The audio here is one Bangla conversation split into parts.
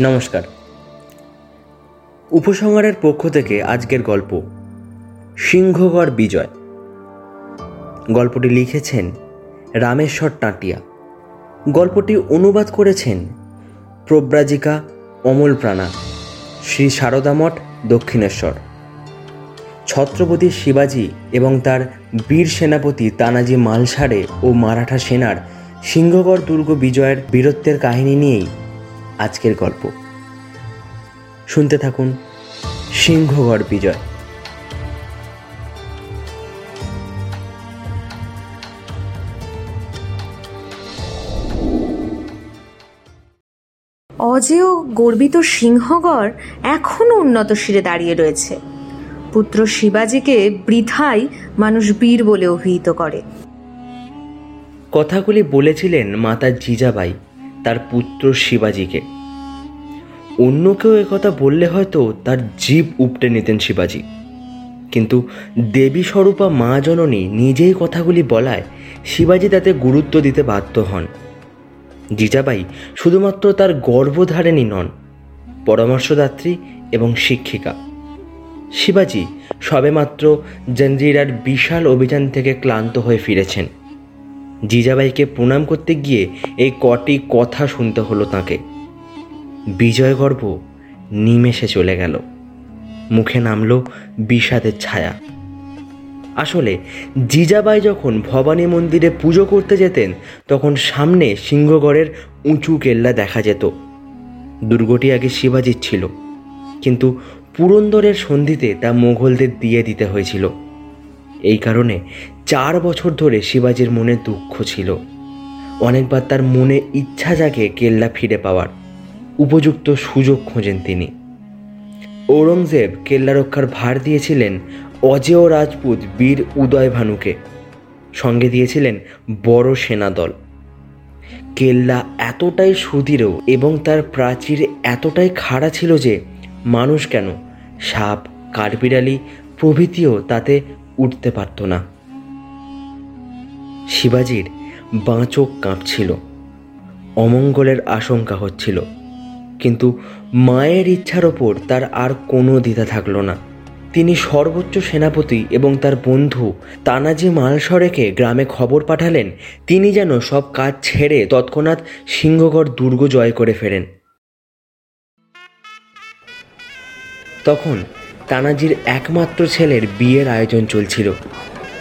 নমস্কার। উপসংহারের পক্ষ থেকে আজকের গল্প, সিংহগড় বিজয়। গল্পটি লিখেছেন রামেশ্বর টাটিয়া। গল্পটি অনুবাদ করেছেন প্রব্রাজিকা অমল প্রাণা শ্রী শারদামঠ দক্ষিণেশ্বর। ছত্রপতি শিবাজী এবং তার বীর সেনাপতি তানাজি মালসারে ও মারাঠা সেনার সিংহগড় দুর্গ বিজয়ের বীরত্বের কাহিনী নিয়েই আজকের গল্প। শুনতে থাকুন সিংহগড় বিজয়। অজেয় গর্বিত সিংহগড় এখনও উন্নত শিরে দাঁড়িয়ে রয়েছে। পুত্র শিবাজিকে বৃথাই মানুষ বীর বলে অভিহিত করে। কথাগুলি বলেছিলেন মাতা জিজাবাই। তার পুত্র শিবাজিকে। অন্য কেউ কথা বললে হয়তো তার জীব উপটে নিতেন শিবাজি। কিন্তু দেবী স্বরূপা মা জননী নিজেই কথাগুলি বলায় শিবাজি তাতে গুরুত্ব দিতে বাধ্য হন। জিজাবাই শুধুমাত্র তার গর্ভধারিণী নন, পরামর্শদাত্রী এবং শিক্ষিকা। শিবাজি সবেমাত্র জঞ্জিরার বিশাল অভিযান থেকে ক্লান্ত হয়ে ফিরেছেন। জিজাবাইকে প্রণাম করতে গিয়ে এই কটি কথা শুনতে হলো তাকে। বিজয়গর্ভ নিমেষে চলে গেল। মুখে নামল বিষাদের ছায়া। আসলে জিজাবাই যখন ভবানী মন্দিরে পুজো করতে যেতেন, তখন সামনে সিংহগড়ের উঁচু কেল্লা দেখা যেত। দুর্গটি আগে শিবাজির ছিল, কিন্তু পুরন্দরের সন্ধিতে তা মোঘলদের দিয়ে দিতে হয়েছিল। এই কারণে চার বছর ধরে শিবাজির মনে দুঃখ ছিল। অনেকবার তার মনে ইচ্ছা জাগে কেল্লা ফিরে পাওয়ার। উপযুক্ত সুযোগ খোঁজেন তিনি। ঔরঙ্গজেব কেল্লা রক্ষার ভার দিয়েছিলেন অজেয় রাজপুত বীর উদয় ভানুকে। সঙ্গে দিয়েছিলেন বড় সেনাদল কেল্লা এতটাই সুদৃঢ় এবং তার প্রাচীর এতটাই খাড়া ছিল যে মানুষ কেন সাপ, কাঠবিড়ালি প্রভৃতিও তাতে উঠতে পারত না। শিবাজির বাঁচক কাঁপছিল। অমঙ্গলের আশঙ্কা হচ্ছিল। কিন্তু মায়ের ইচ্ছার ওপর তার আর কোনো দ্বিধা থাকল না। তিনি সর্বোচ্চ সেনাপতি এবং তার বন্ধু তানাজি মালসরেকে গ্রামে খবর পাঠালেন, তিনি যেন সব কাজ ছেড়ে তৎক্ষণাৎ সিংহগড় দুর্গ জয় করে ফেরেন। তখন তানাজির একমাত্র ছেলের বিয়ের আয়োজন চলছিল।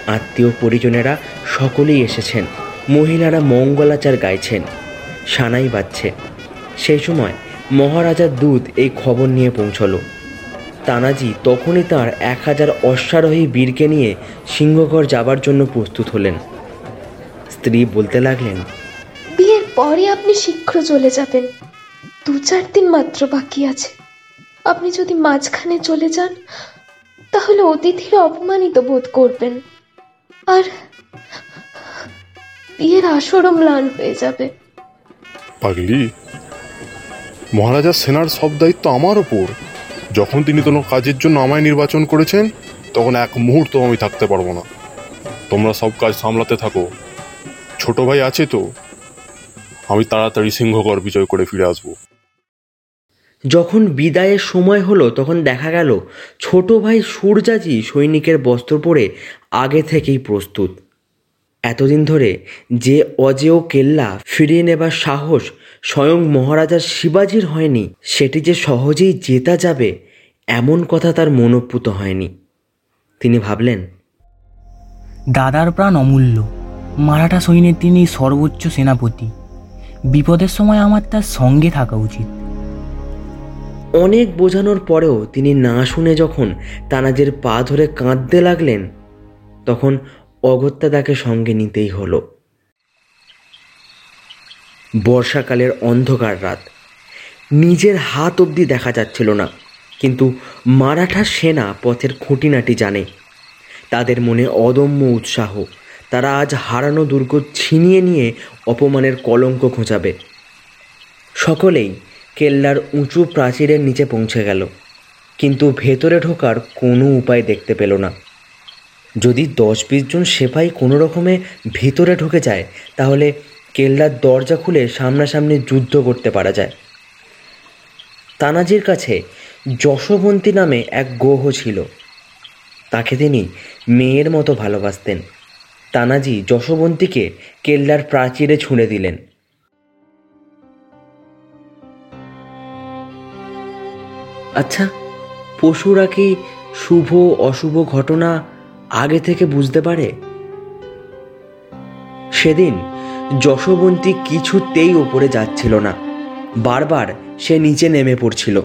আত্মীয় পরিজনেরা সকলেই এসেছেন। মহিলারা মঙ্গলাচার গাইছেন। সানাই বাজছে। সেই সময় মহারাজার দূত এই খবর নিয়ে পৌঁছল। তানাজি তখনই তার এক হাজার অশ্বারোহী বীরকে নিয়ে সিংহগড় যাবার জন্য প্রস্তুত হলেন। স্ত্রী বলতে লাগলেন, বিয়ের পরে আপনি শীঘ্র চলে যাবেন। দু চার দিন মাত্র বাকি আছে। আপনি যদি মাঝখানে চলে যান, তাহলে অতিথিরা অপমানিত বোধ করবেন। আর বিয়ের আসরও ম্লান হয়ে যাবে। পাগলি মহারাজার সেনার সব দায়িত্ব আমার ওপর। যখন তিনি কোনো কাজের জন্য আমায় নির্বাচন করেছেন, তখন এক মুহূর্ত আমি থাকতে পারব না। তোমরা সব কাজ সামলাতে থাকো। ছোট ভাই আছে তো? আমি তাড়াতাড়ি সিংহগড় বিজয় করে ফিরে আসব। যখন বিদায়ের সময় হলো, তখন দেখা গেল ছোট ভাই সূর্যাজি সৈনিকের বস্ত্র পরে আগে থেকেই প্রস্তুত। এতদিন ধরে যে অজেয় কেল্লা ফিরিয়ে নেবার সাহস স্বয়ং মহারাজার শিবাজির হয়নি, সেটি যে সহজেই জেতা যাবে এমন কথা তার মনোপুত হয়নি। তিনি ভাবলেন, দাদার প্রাণ অমূল্য। মারাঠা সৈন্যের তিনি সর্বোচ্চ সেনাপতি। বিপদের সময় আমার তার সঙ্গে থাকা উচিত। অনেক বোঝানোর পরেও তিনি না শুনে যখন তানাজের পা ধরে কাঁদতে লাগলেন, তখন অগত্যা তাকে সঙ্গে নিতেই হলো। বর্ষাকালের অন্ধকার রাত। নিজের হাত অবধি দেখা যাচ্ছিল না, কিন্তু মারাঠা সেনা পথের খুঁটিনাটি জানে। তাদের মনে অদম্য উৎসাহ। তারা আজ হারানো দুর্গ ছিনিয়ে নিয়ে অপমানের কলঙ্ক খোঁচাবে সকলেই কেল্লার উঁচু প্রাচীরের নিচে পৌঁছে গেল, কিন্তু ভেতরে ঢোকার কোনো উপায় দেখতে পেল না। যদি দশ বিশ জন সেপাই কোনো রকমে ভেতরে ঢুকে যায়, তাহলে কেল্লার দরজা খুলে সামনাসামনি যুদ্ধ করতে পারা যায়। তানাজির কাছে যশবন্তী নামে এক গ্রহ ছিল। তাকে তিনি মেয়ের মতো ভালোবাসতেন। তানাজি যশবন্তীকে কেল্লার প্রাচীরে ছুঁড়ে দিলেন। আচ্ছা পশুরা কি শুভ অশুভ ঘটনা আগে থেকে বুঝতে পারে? সেদিন যশবন্তী কিছুতেই ওপরে যাচ্ছিল না। বারবার সে নিচে নেমে পড়ছিল।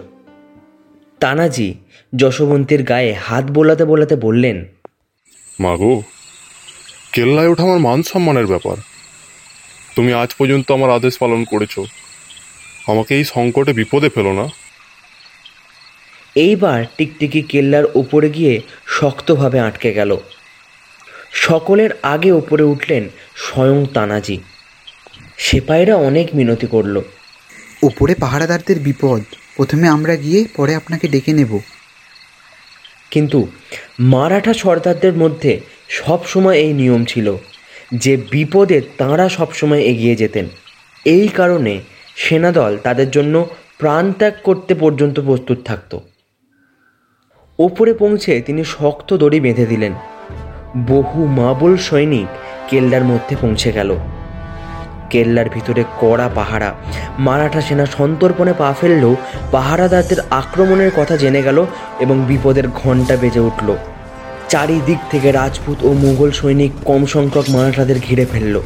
তানাজি যশবন্তীর গায়ে হাত বোলাতে বোলাতে বললেন, মাগো, কেল্লায় ওঠা আমার মান সম্মানের ব্যাপার। তুমি আজ পর্যন্ত আমার আদেশ পালন করেছ। আমাকে এই সংকটে বিপদে ফেলো না। এইবার টিকটিকি কেল্লার ওপরে গিয়ে শক্তভাবে আটকে গেল। সকলের আগে ওপরে উঠলেন স্বয়ং তানাজি। সেপাইরা অনেক মিনতি করল। উপরে পাহারাদারদের বিপদ প্রথমে আমরা গিয়ে পরে আপনাকে ডেকে নেব। কিন্তু মারাঠা সর্দারদের মধ্যে সবসময় এই নিয়ম ছিল যে বিপদে তাঁরা সবসময় এগিয়ে যেতেন। এই কারণে সেনাদল তাদের জন্য প্রাণত্যাগ করতে পর্যন্ত প্রস্তুত থাকত। ওপরে পৌঁছে তিনি শক্ত দড়ি বেঁধে দিলেন। বহু মাবল সৈনিক কেল্লার মধ্যে পৌঁছে গেল। কেল্লার ভিতরে কড়া পাহারা। মারাঠা সেনা সন্তর্পণে পা ফেললেও পাহারাদারদের আক্রমণের কথা জেনে গেল এবং বিপদের ঘণ্টা বেজে উঠল। চারিদিক থেকে রাজপুত ও মুঘল সৈনিক কম সংখ্যক মারাঠাদের ঘিরে ফেলল।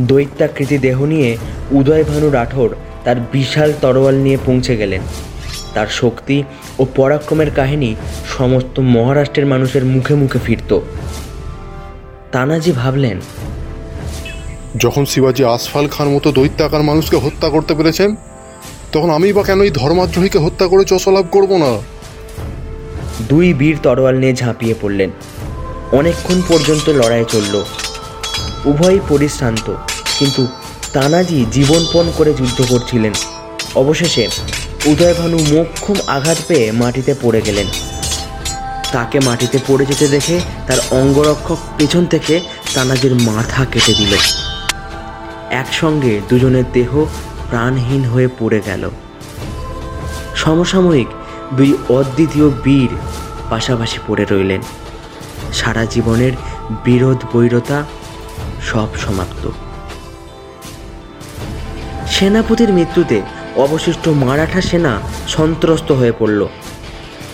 দৈত্যাকৃতি দেহ নিয়ে উদয়ভানু রাঠোর তার বিশাল তরোয়াল নিয়ে পৌঁছে গেলেন। তার শক্তি ও পরাক্রমের কাহিনী সমস্ত মহারাষ্ট্রের মানুষের মুখে মুখে ফিরত। তানাজি ভাবলেন যখন শিবাজি আসফাল খান মতো দৈত্যাকার মানুষকে হত্যা করতে পেরেছেন তখন আমি বা কেন এই ধর্মাদ্রোহীকে হত্যা করে যশলাভ করব না? দুই বীর তরোয়াল নিয়ে ঝাঁপিয়ে পড়লেন। অনেকক্ষণ পর্যন্ত লড়াই চলল। উভয়ই পরিশ্রান্ত কিন্তু তানাজি জীবনপণ করে যুদ্ধ করছিলেন। অবশেষে উদয়ভানু মোক্ষম আঘাত পেয়ে মাটিতে পড়ে গেলেন। তাকে মাটিতে পড়ে যেতে দেখে তার অঙ্গরক্ষক পেছন থেকে তানাজির মাথা কেটে দিল। একসঙ্গে দুজনের দেহ প্রাণহীন হয়ে পড়ে গেল। সমসাময়িক দুই অদ্বিতীয় বীর পাশাপাশি পড়ে রইলেন। সারা জীবনের বিরোধ বৈরতা সব সমাপ্ত। সেনাপতির মৃত্যুতে অবশিষ্ট মারাঠা সেনা সন্ত্রস্ত হয়ে পড়ল।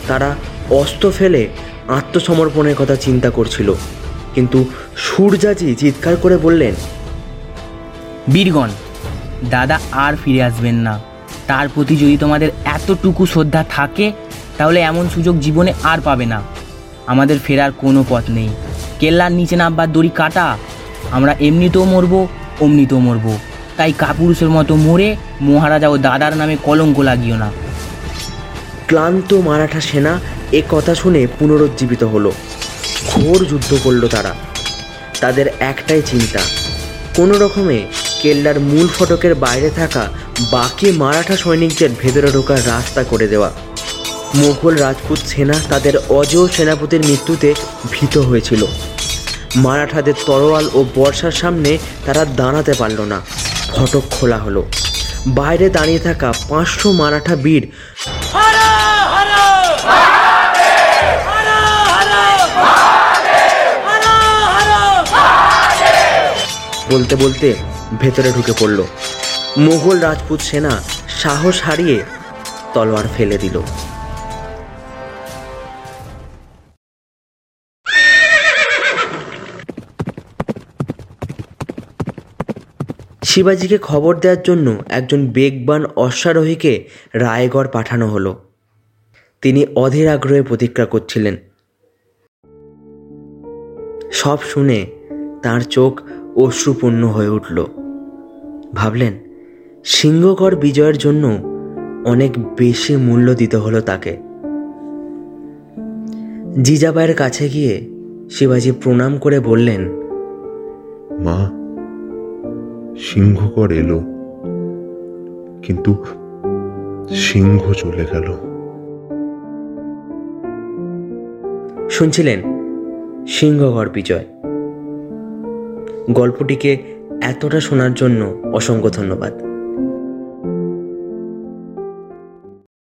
তারা অস্ত্র ফেলে আত্মসমর্পণের কথা চিন্তা করছিল। কিন্তু সূর্যাজি চিৎকার করে বললেন, বীরগণ, দাদা আর ফিরে আসবেন না। তার প্রতি যদি তোমাদের এতটুকু শ্রদ্ধা থাকে, তাহলে এমন সুযোগ জীবনে আর পাবে না। আমাদের ফেরার কোনো পথ নেই। কেল্লার নিচে নামবার দড়ি কাটা, আমরা এমনিতেও মরবো, অমনিতেও মরবো। তাই কাপুরুষের মতো মরে মহারাজা ও দাদার নামে কলঙ্ক লাগিও না। ক্লান্ত মারাঠা সেনা এ কথা শুনে পুনরুজ্জীবিত হলো। ঘোর যুদ্ধ করল তারা। তাদের একটাই চিন্তা, কোনো রকমে কেল্লার মূল ফটকের বাইরে থাকা বাকি মারাঠা সৈনিকদের ভেতরে ঢোকার রাস্তা করে দেওয়া। মুঘল রাজপুত সেনা তাদের অজেয় সেনাপতির মৃত্যুতে ভীত হয়েছিল। মারাঠাদের তরোয়াল ও বর্ষার সামনে তারা দাঁড়াতে পারল না। ফটক খোলা হলো। বাইরে দাঁড়িয়ে থাকা পাঁচশো মারাঠা বীর বলতে বলতে ভেতরে ঢুকে পড়ল। মুঘল রাজপুত সেনা সাহস হারিয়ে তলোয়ার ফেলে দিল। শিবাজিকে খবর দেওয়ার জন্য একজন বেগবান অশ্বারোহীকে রায়গড় পাঠানো হলো। তিনি অধীর আগ্রহে প্রতীক্ষা করছিলেন। সব শুনে তার চোখ অশ্রুপূর্ণ হয়ে উঠল। ভাবলেন, সিংহগড় বিজয়ের জন্য অনেক বেশি মূল্য দিতে হলো তাকে। জিজাবাইয়ের কাছে গিয়ে শিবাজি প্রণাম করে বললেন, মা সিংহকর এলো। কিন্তু সিংহ চলে গেল। শুনছিলেন সিংহগড় বিজয়। গল্পটিকে এতটা শোনার জন্য অসংখ্য ধন্যবাদ।